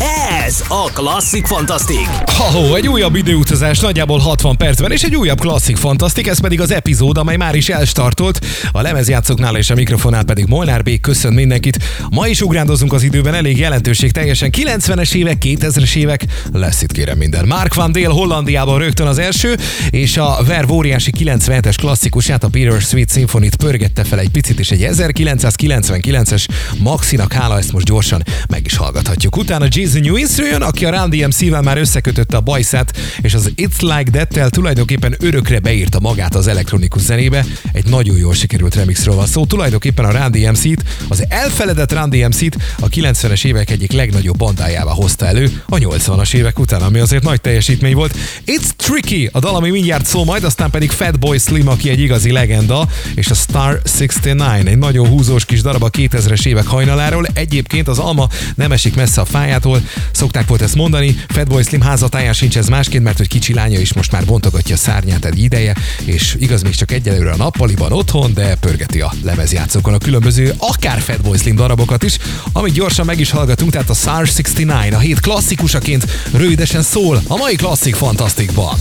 Ez a Klasszik Fantasztik. Ha egy újabb időutazás nagyjából 60 percben, és egy újabb klasszik fantasztik, ez pedig az epizód, amely már is elstartolt. A lemezjátszóknál és a mikrofonál pedig Molnár B. köszön mindenkit. Ma is ugrándozunk az időben, elég jelentőség teljesen 90-es évek, 2000-es évek, lesz itt kérem minden. Mark van Dél Hollandiában rögtön az első, és a Verve óriási 97-es klasszikusát, a Peter Sweet Symphony-t pörgette fel egy picit, és egy 1999-es Maxinak hála, ezt most gyorsan meg is hallgathatjuk. Utána Jason Newins jön, aki a Run DMC-vel már összekötötte a bajszát, és az It's Like That-tel tulajdonképpen örökre beírta magát az elektronikus zenébe. Egy nagyon jól sikerült remixről van szó. Tulajdonképpen a Run DMC-t, az elfeledett Run DMC-t a 90-es évek egyik legnagyobb bandájával hozta elő a 80-as évek után, ami azért nagy teljesítmény volt. It's Tricky, a dal, ami mindjárt szól majd, aztán pedig Fatboy Slim, aki egy igazi legenda, és a Star 69, egy nagyon húzós kis darab a 2000-es évek hajnaláról. Egyébként az alma nem esik messze a fájától, jól. Szokták volt ezt mondani, Fatboy Slim házatáján sincs ez másként, mert hogy kicsi lánya is most már bontogatja a szárnyát egy ideje, és igaz, még csak egyelőre a nappaliban otthon, de pörgeti a lemezjátszókon a különböző, akár Fatboy Slim darabokat is, amit gyorsan meg is hallgatunk, tehát a SARS 69, a hét klasszikusaként rövidesen szól a mai klasszik fantasztikban.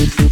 Thank you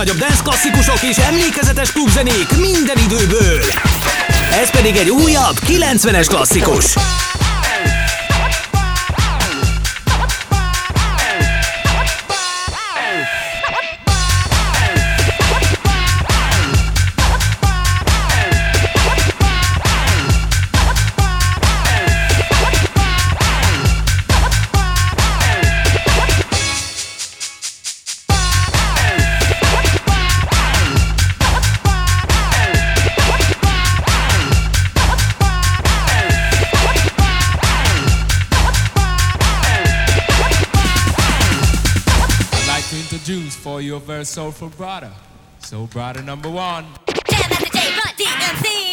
legnagyobb dance klasszikusok és emlékezetes klubzenék minden időből. Ez pedig egy újabb 90-es klasszikus. Very soulful brother. Soul brother number one. Jam the J, run, DMC.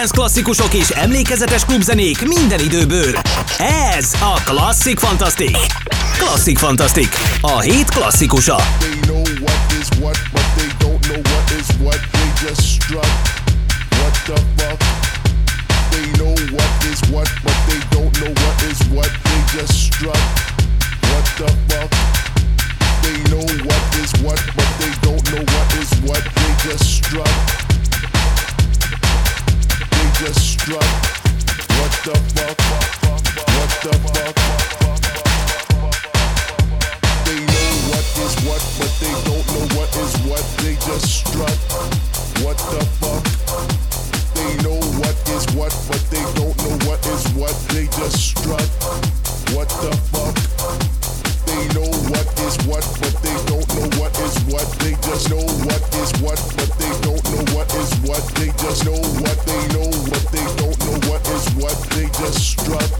Dance klasszikusok és emlékezetes klubzenék minden időből. Ez a Klasszik Fantasztik! Klasszik Fantasztik, a hét klasszikusa. They know what is what, but they don't know what is what. They just strut. Just. What the fuck? What the fuck? They know what is what, but they don't know what is what. They just. What the fuck? They know what is what, but they don't know what is what. They just. What the fuck? They know what is what, but they don't know what is what. They just know what is what, but they don't know what is what. They just know what they know, what.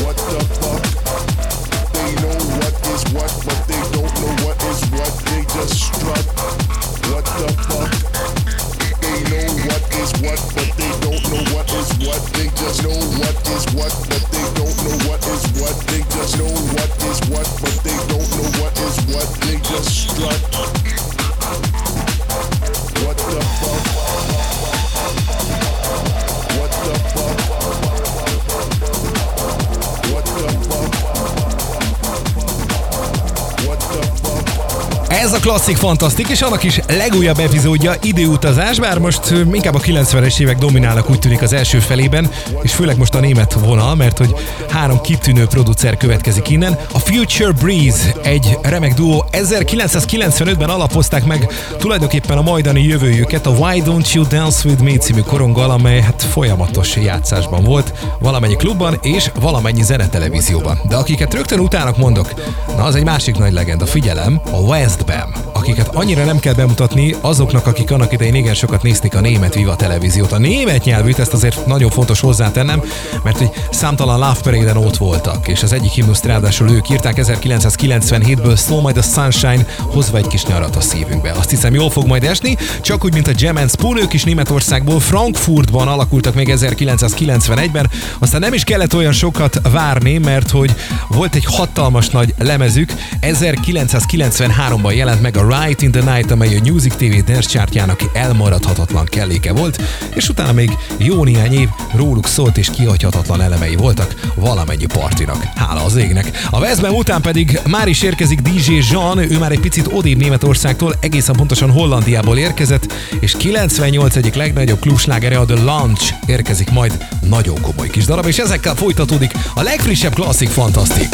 What Ez a klasszik fantasztik, és annak is legújabb epizódja időutazás, bár most inkább a 90-es évek dominálnak úgy tűnik az első felében, és főleg most a német vonal, mert hogy három kitűnő producer következik innen. A Future Breeze egy remek duó, 1995-ben alapozták meg tulajdonképpen a majdani jövőjüket a Why Don't You Dance With Me című koronggal, amely hát folyamatos játszásban volt, valamennyi klubban és valamennyi zenetelevízióban. De akiket rögtön utának mondok, na az egy másik nagy legenda, figyelem, a West Bam, akiket annyira nem kell bemutatni azoknak, akik annak idején igen sokat nézték a német Viva televíziót. A német nyelvűt, ezt azért nagyon fontos hozzátennem, mert egy számtalan Love Parade-en ott voltak, és az egyik himnuszt ráadásul ők írták 1997-ből Slow My the Sunshine, hozva egy kis nyarat a szívünkbe. Azt hiszem jól fog majd esni, csak úgy, mint a Jam and Spoon, ők is Németországból, Frankfurtban alakultak még 1991-ben, aztán nem is kellett olyan sokat várni, mert hogy volt egy hatalmas nagy lemezük, 1993-ban jelent meg a Right in the Night, amely a Music TV Dance chartjának elmaradhatatlan kelléke volt, és utána még jó néhány év róluk szólt és kihagyhatatlan elemei voltak valamennyi partinak. Hála az égnek. A Veszben után pedig már is érkezik DJ Jean, ő már egy picit odébb Németországtól, egészen pontosan Hollandiából érkezett, és 98 egyik legnagyobb klubslágere a The Launch érkezik majd nagyon komoly kis darab, és ezekkel folytatódik a legfrissebb klasszik fantasztik.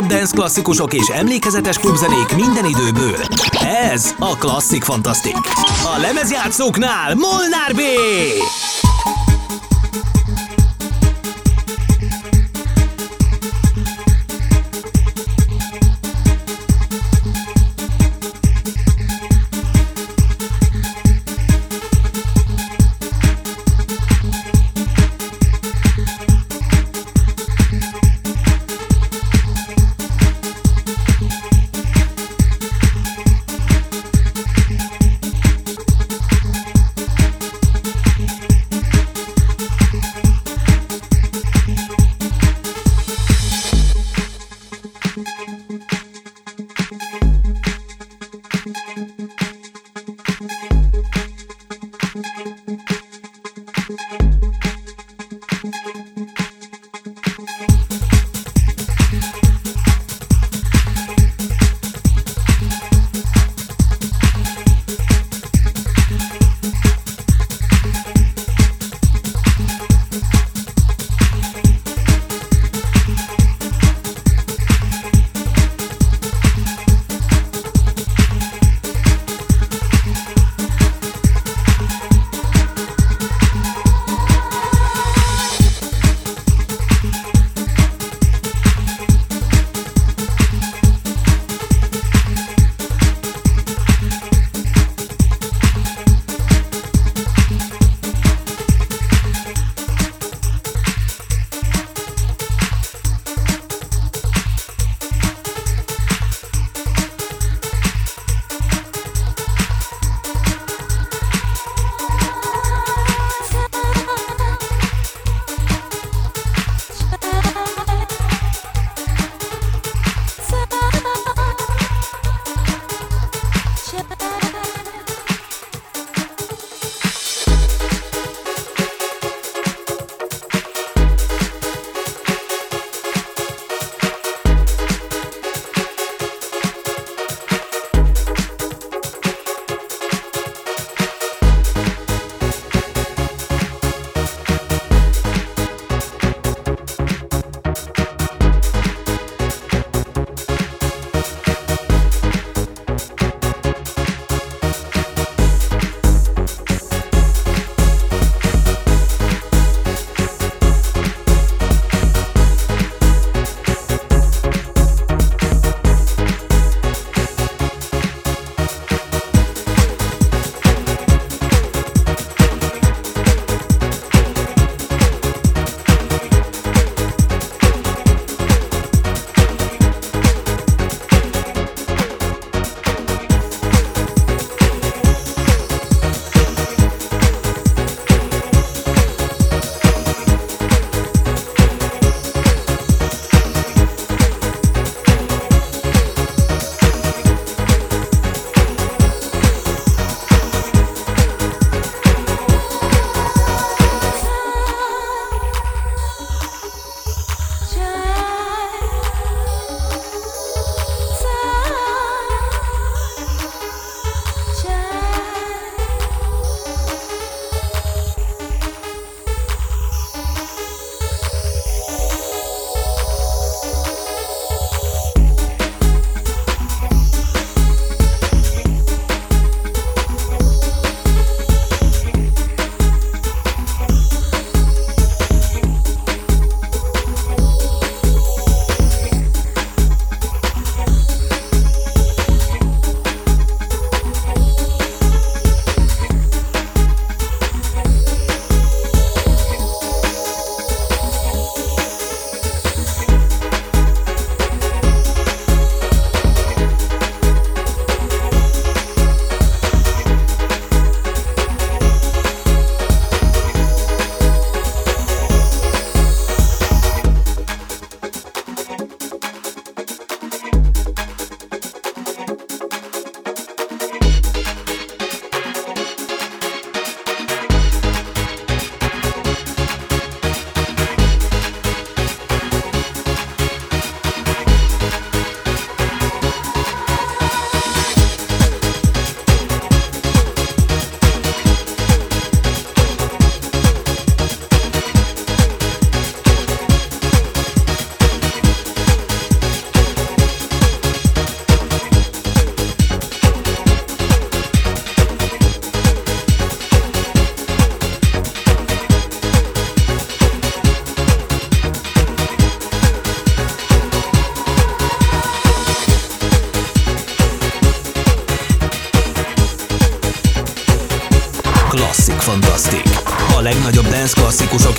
Legnagyobb dance klasszikusok és emlékezetes klubzenék minden időből. Ez a Klasszik Fantasztik. A lemezjátszóknál Molnár B.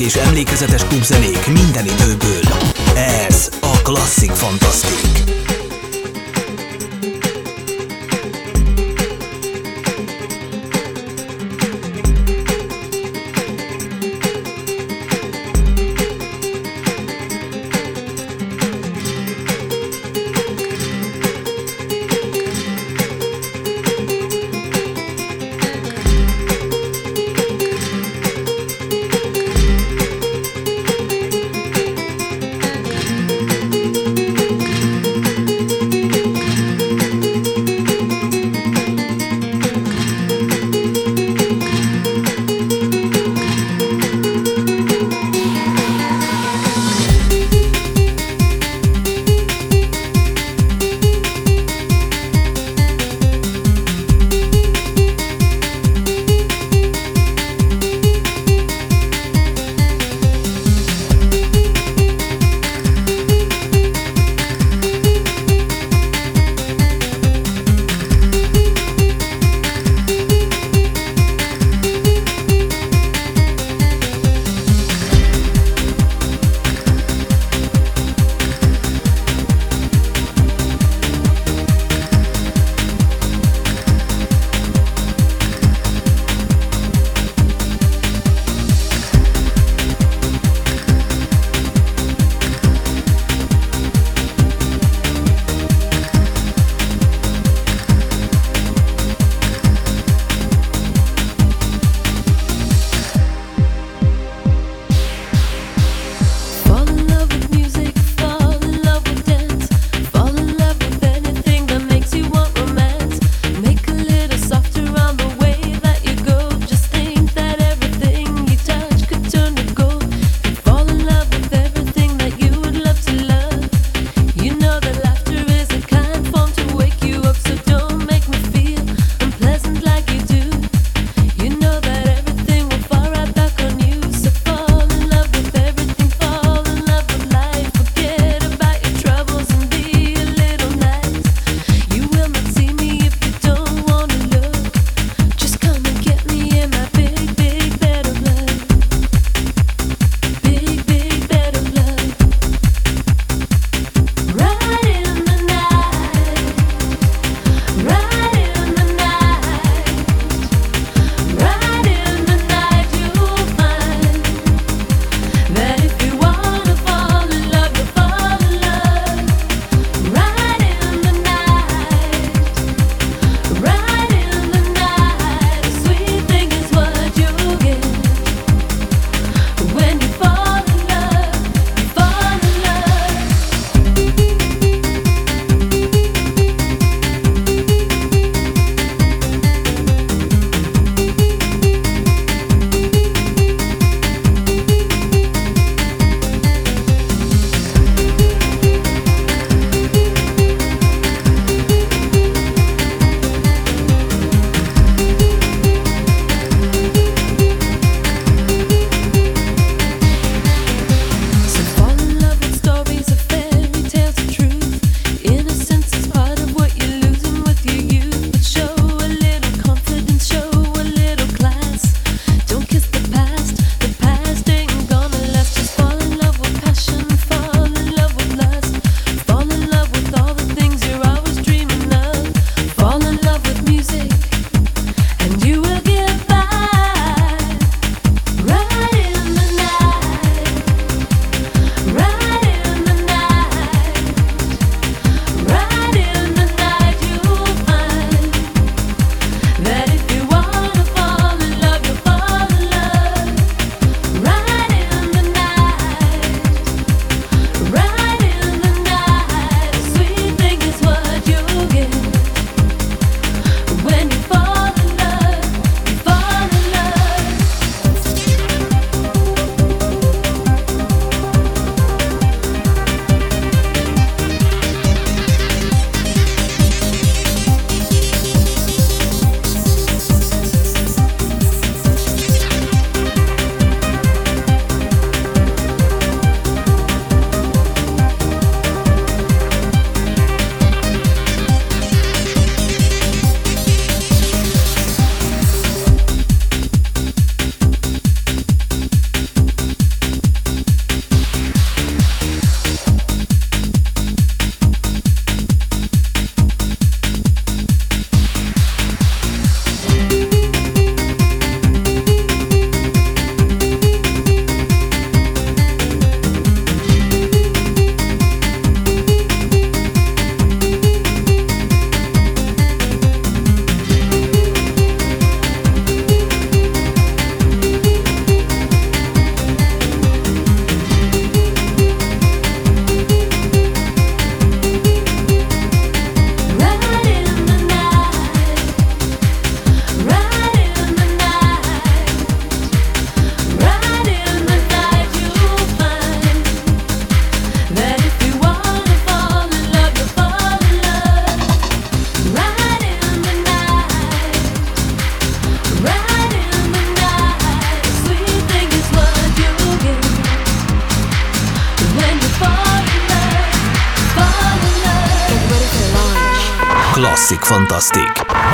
és emlékezetes klubzenék minden időből. Ez a Klasszik Fantasztik.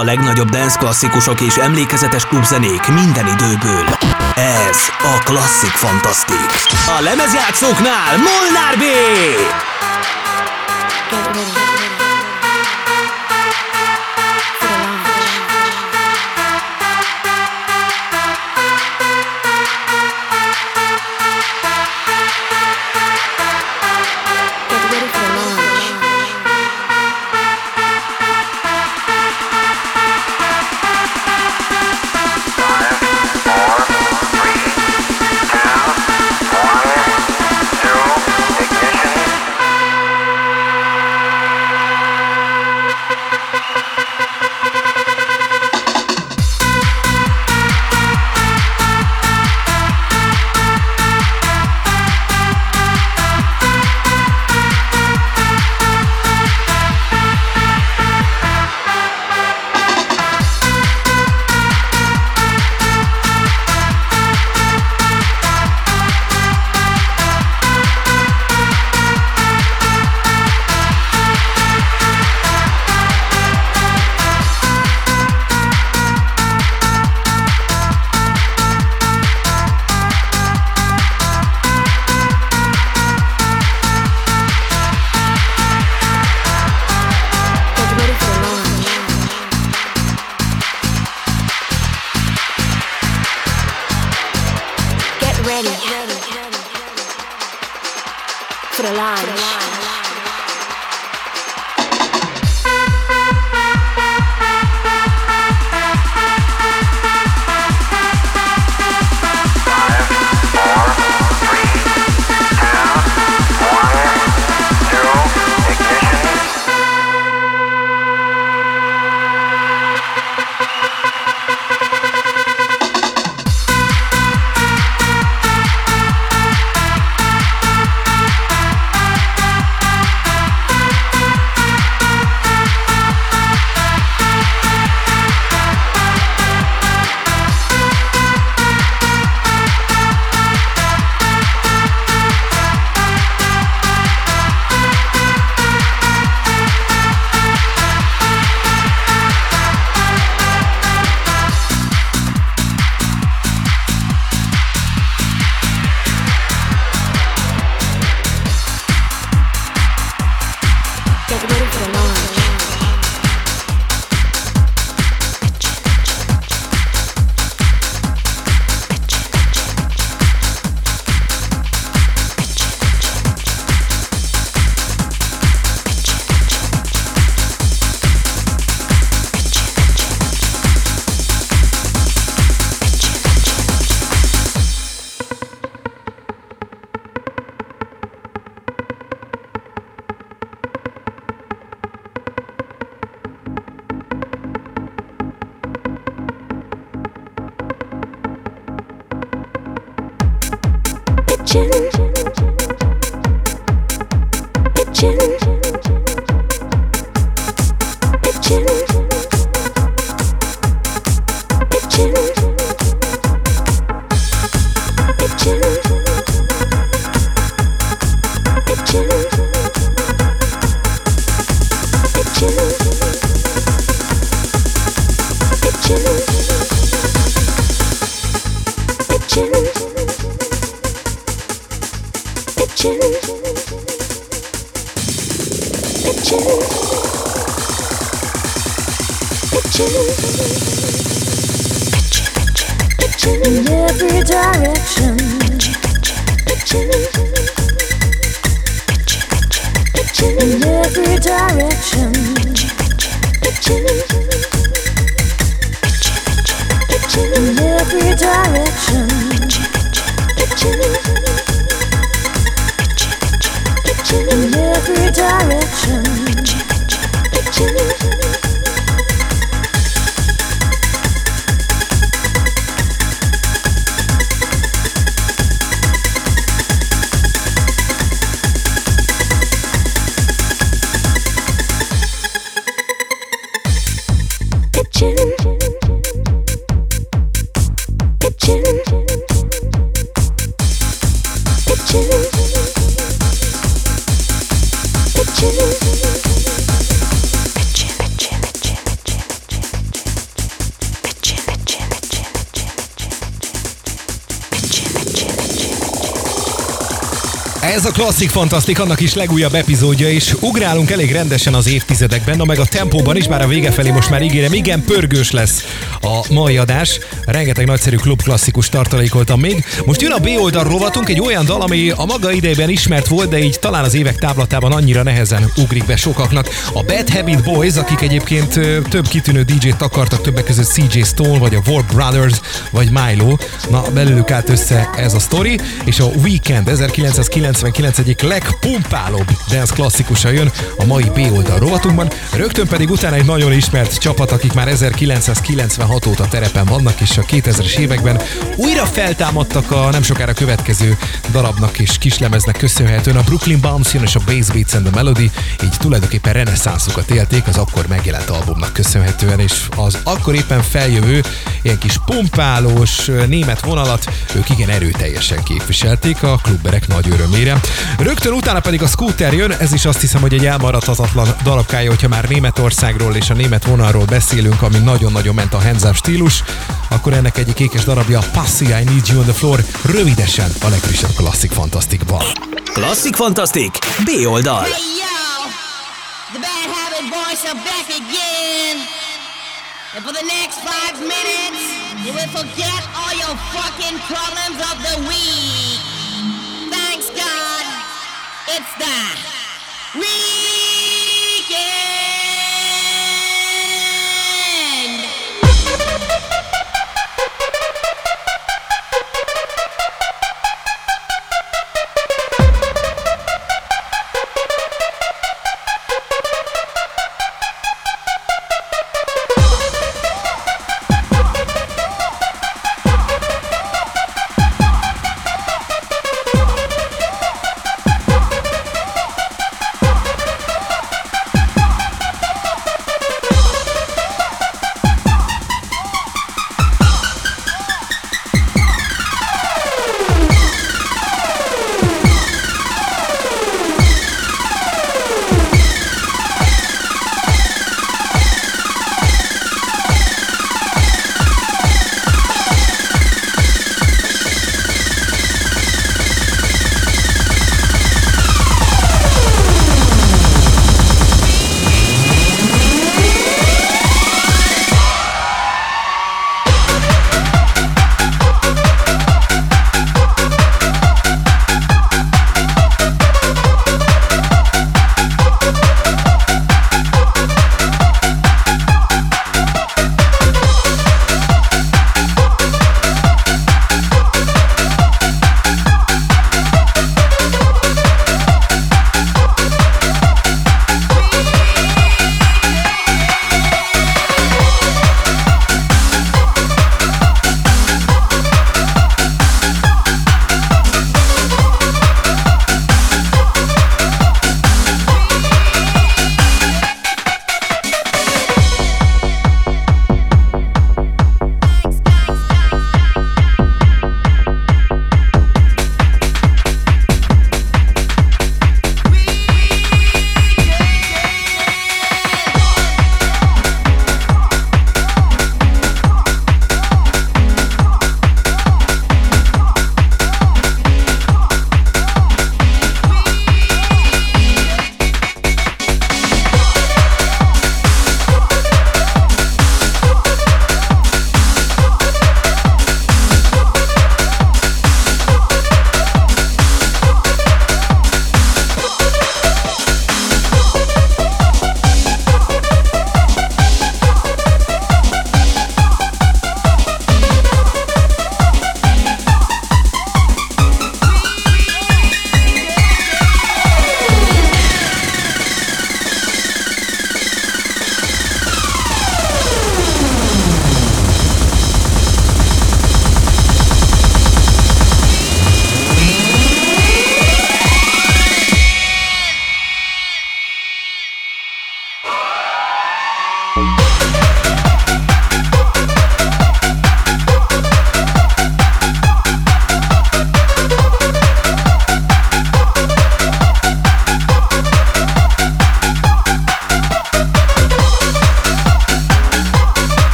A legnagyobb dance klasszikusok és emlékezetes klubzenék minden időből. Ez a Klasszik Fantasztik. A lemezjátszóknál Molnár B! Get ready. A klasszik fantasztik, annak is legújabb epizódja, és ugrálunk elég rendesen az évtizedekben, na meg a tempóban is, már a vége felé most már ígérem, igen, pörgős lesz a mai adás. Rengeteg nagyszerű klub klasszikus tartalékoltam még. Most jön a B oldal rovatunk, egy olyan dal, ami a maga idejében ismert volt, de így talán az évek táblatában annyira nehezen ugrik be sokaknak. A Bad Habit Boys, akik egyébként több kitűnő DJ-t akartak, többek között CJ Stone, vagy a Warp Brothers, vagy Milo. Na, belőlük állt össze ez a sztori, és a Weekend 1999 egyik legpumpálóbb dance klasszikusa jön a mai B oldal rovatunkban, rögtön pedig utána egy nagyon ismert csapat, akik már 1996 óta terepen vannak, és a 2000-es években újra feltámadtak a nem sokára következő darabnak és kislemeznek köszönhetően a Brooklyn Bounce és a Bass Beats and the Melody, így tulajdonképpen reneszánszukat élték az akkor megjelent albumnak köszönhetően, és az akkor éppen feljövő ilyen kis pumpálós ö, német vonalat ők igen erőteljesen képviselték a klubberek nagy örömére. Rögtön utána pedig a Scooter jön, ez is azt hiszem, hogy egy elmaradhatatlan darabkája, hogyha már Németországról és a német vonalról beszélünk, ami nagyon-nagyon ment a hands up stílus, akkor ennek egyik ékes darabja Passy, I Need You on the Floor, rövidesen a legfrissebb klasszik fantasztikban. Klasszik fantasztik, B oldal. Hey yo, the bad habit boys are back again. And for the next five minutes, you will forget all your fucking problems of the week. Thanks God, it's the weekend.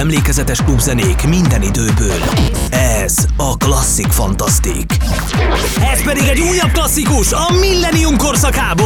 emlékezetes klubzenék minden időből. Ez a Klasszik Fantasztik. Ez pedig egy újabb klasszikus a Millennium korszakából.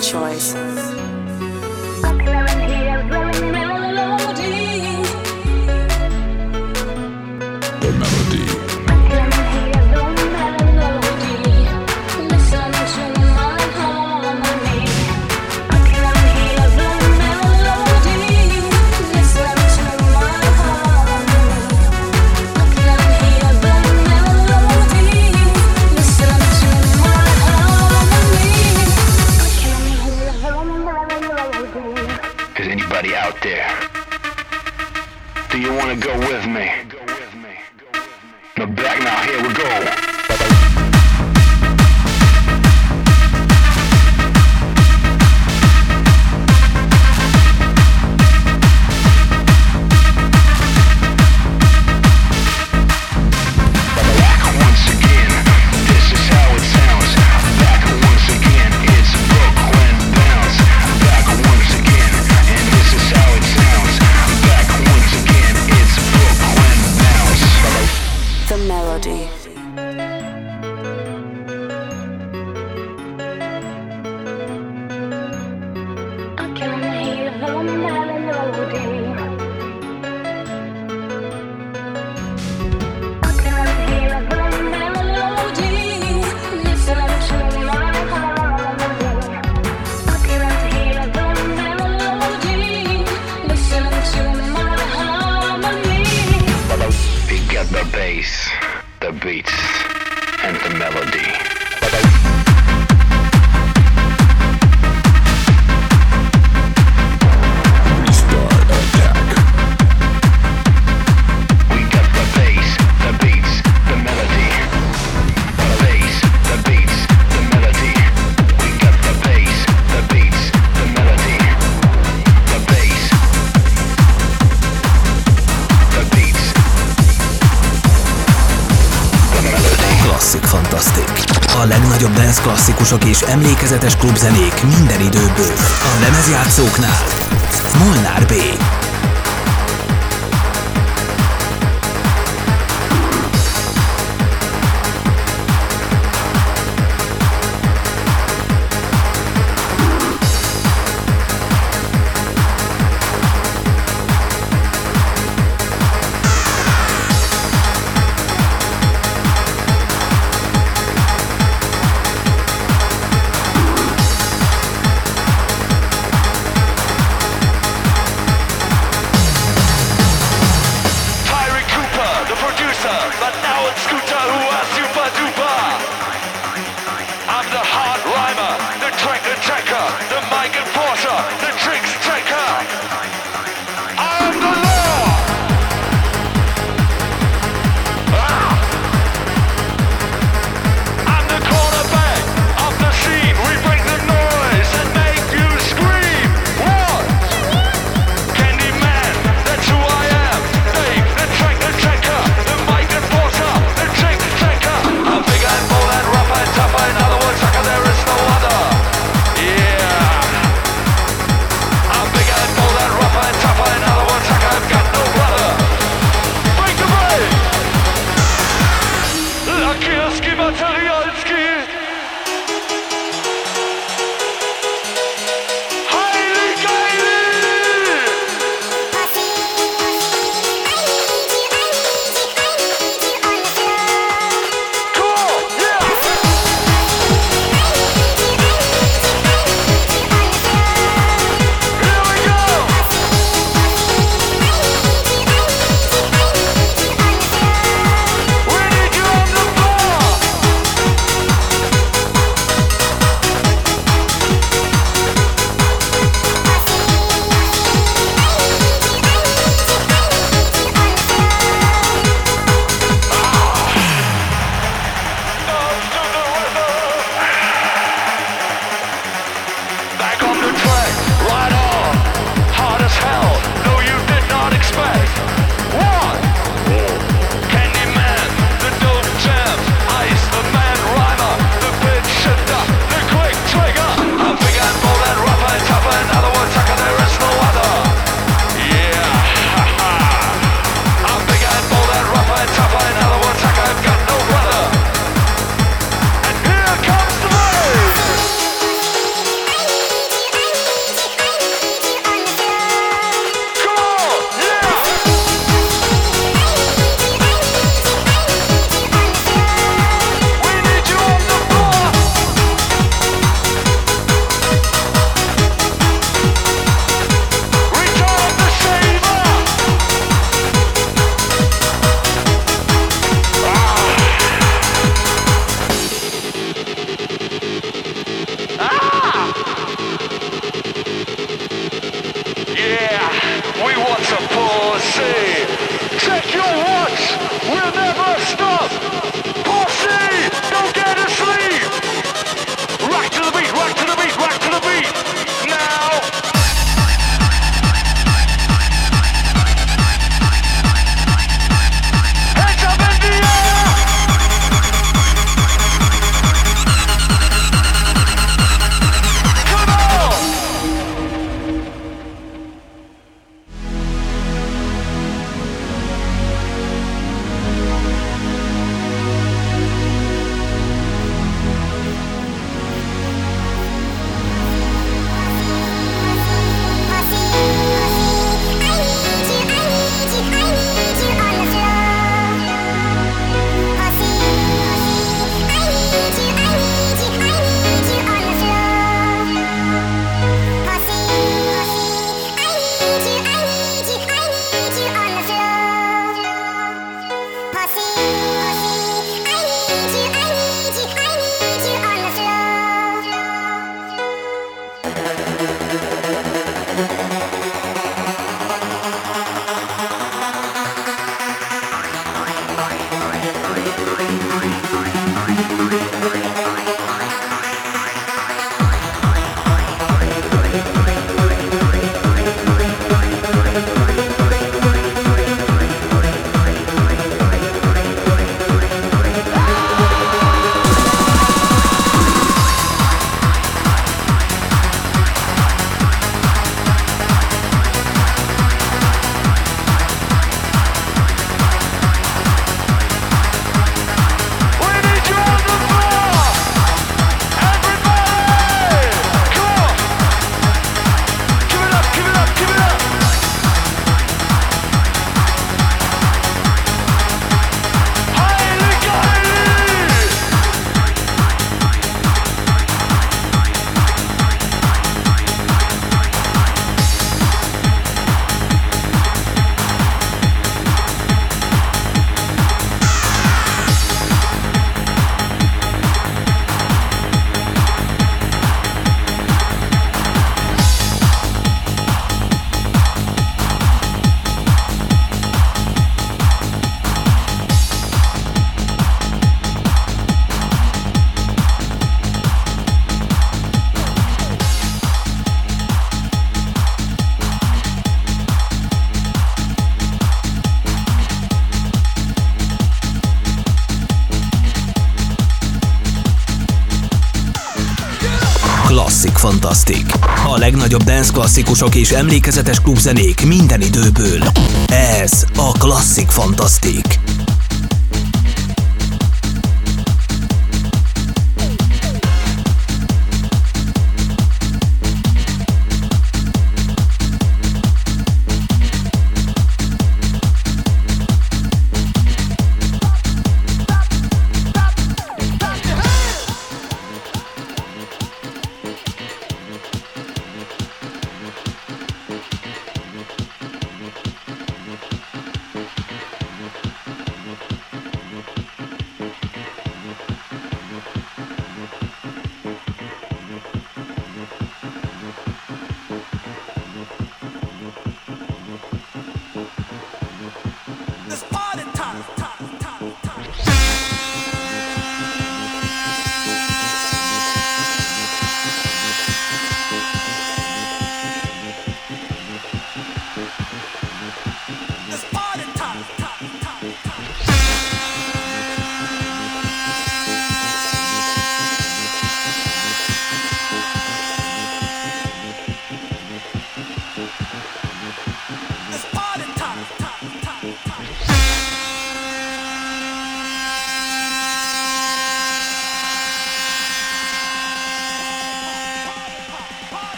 choice. klasszikusok és emlékezetes klubzenék minden időből. A lemezjátszóknál Molnár B. dance klasszikusok és emlékezetes klubzenék minden időből. Ez a Klasszik Fantastic.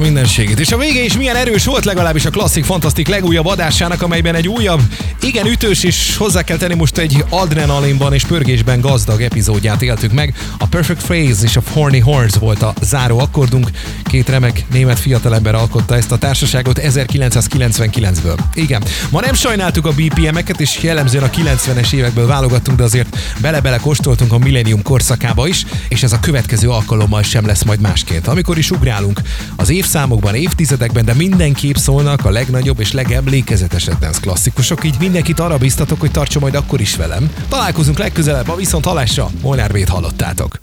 Mindenségét. És a vége is milyen erős volt legalábbis a Classic Fantastic legújabb adásának, amelyben egy újabb, igen ütős és hozzá kell tenni most egy adrenalinban és pörgésben gazdag epizódját éltük meg. A Perfect Phrase és a Horny Horns volt a záró akkordunk. Két remek német fiatalember alkotta ezt a társaságot 1999-ből. Igen, ma nem sajnáltuk a BPM-eket, és jellemzően a 90-es évekből válogattunk, de azért bele-bele kóstoltunk a Millennium korszakába is, és ez a következő alkalommal sem lesz majd másként. Amikor is ugrálunk az évszámokban, évtizedekben, de mindenképp szólnak a legnagyobb és legemlékezetesebb dance klasszikusok, így mindenkit arra biztatok, hogy tartsa majd akkor is velem. Találkozunk legközelebb, a viszont halásra, Molnár hallottátok.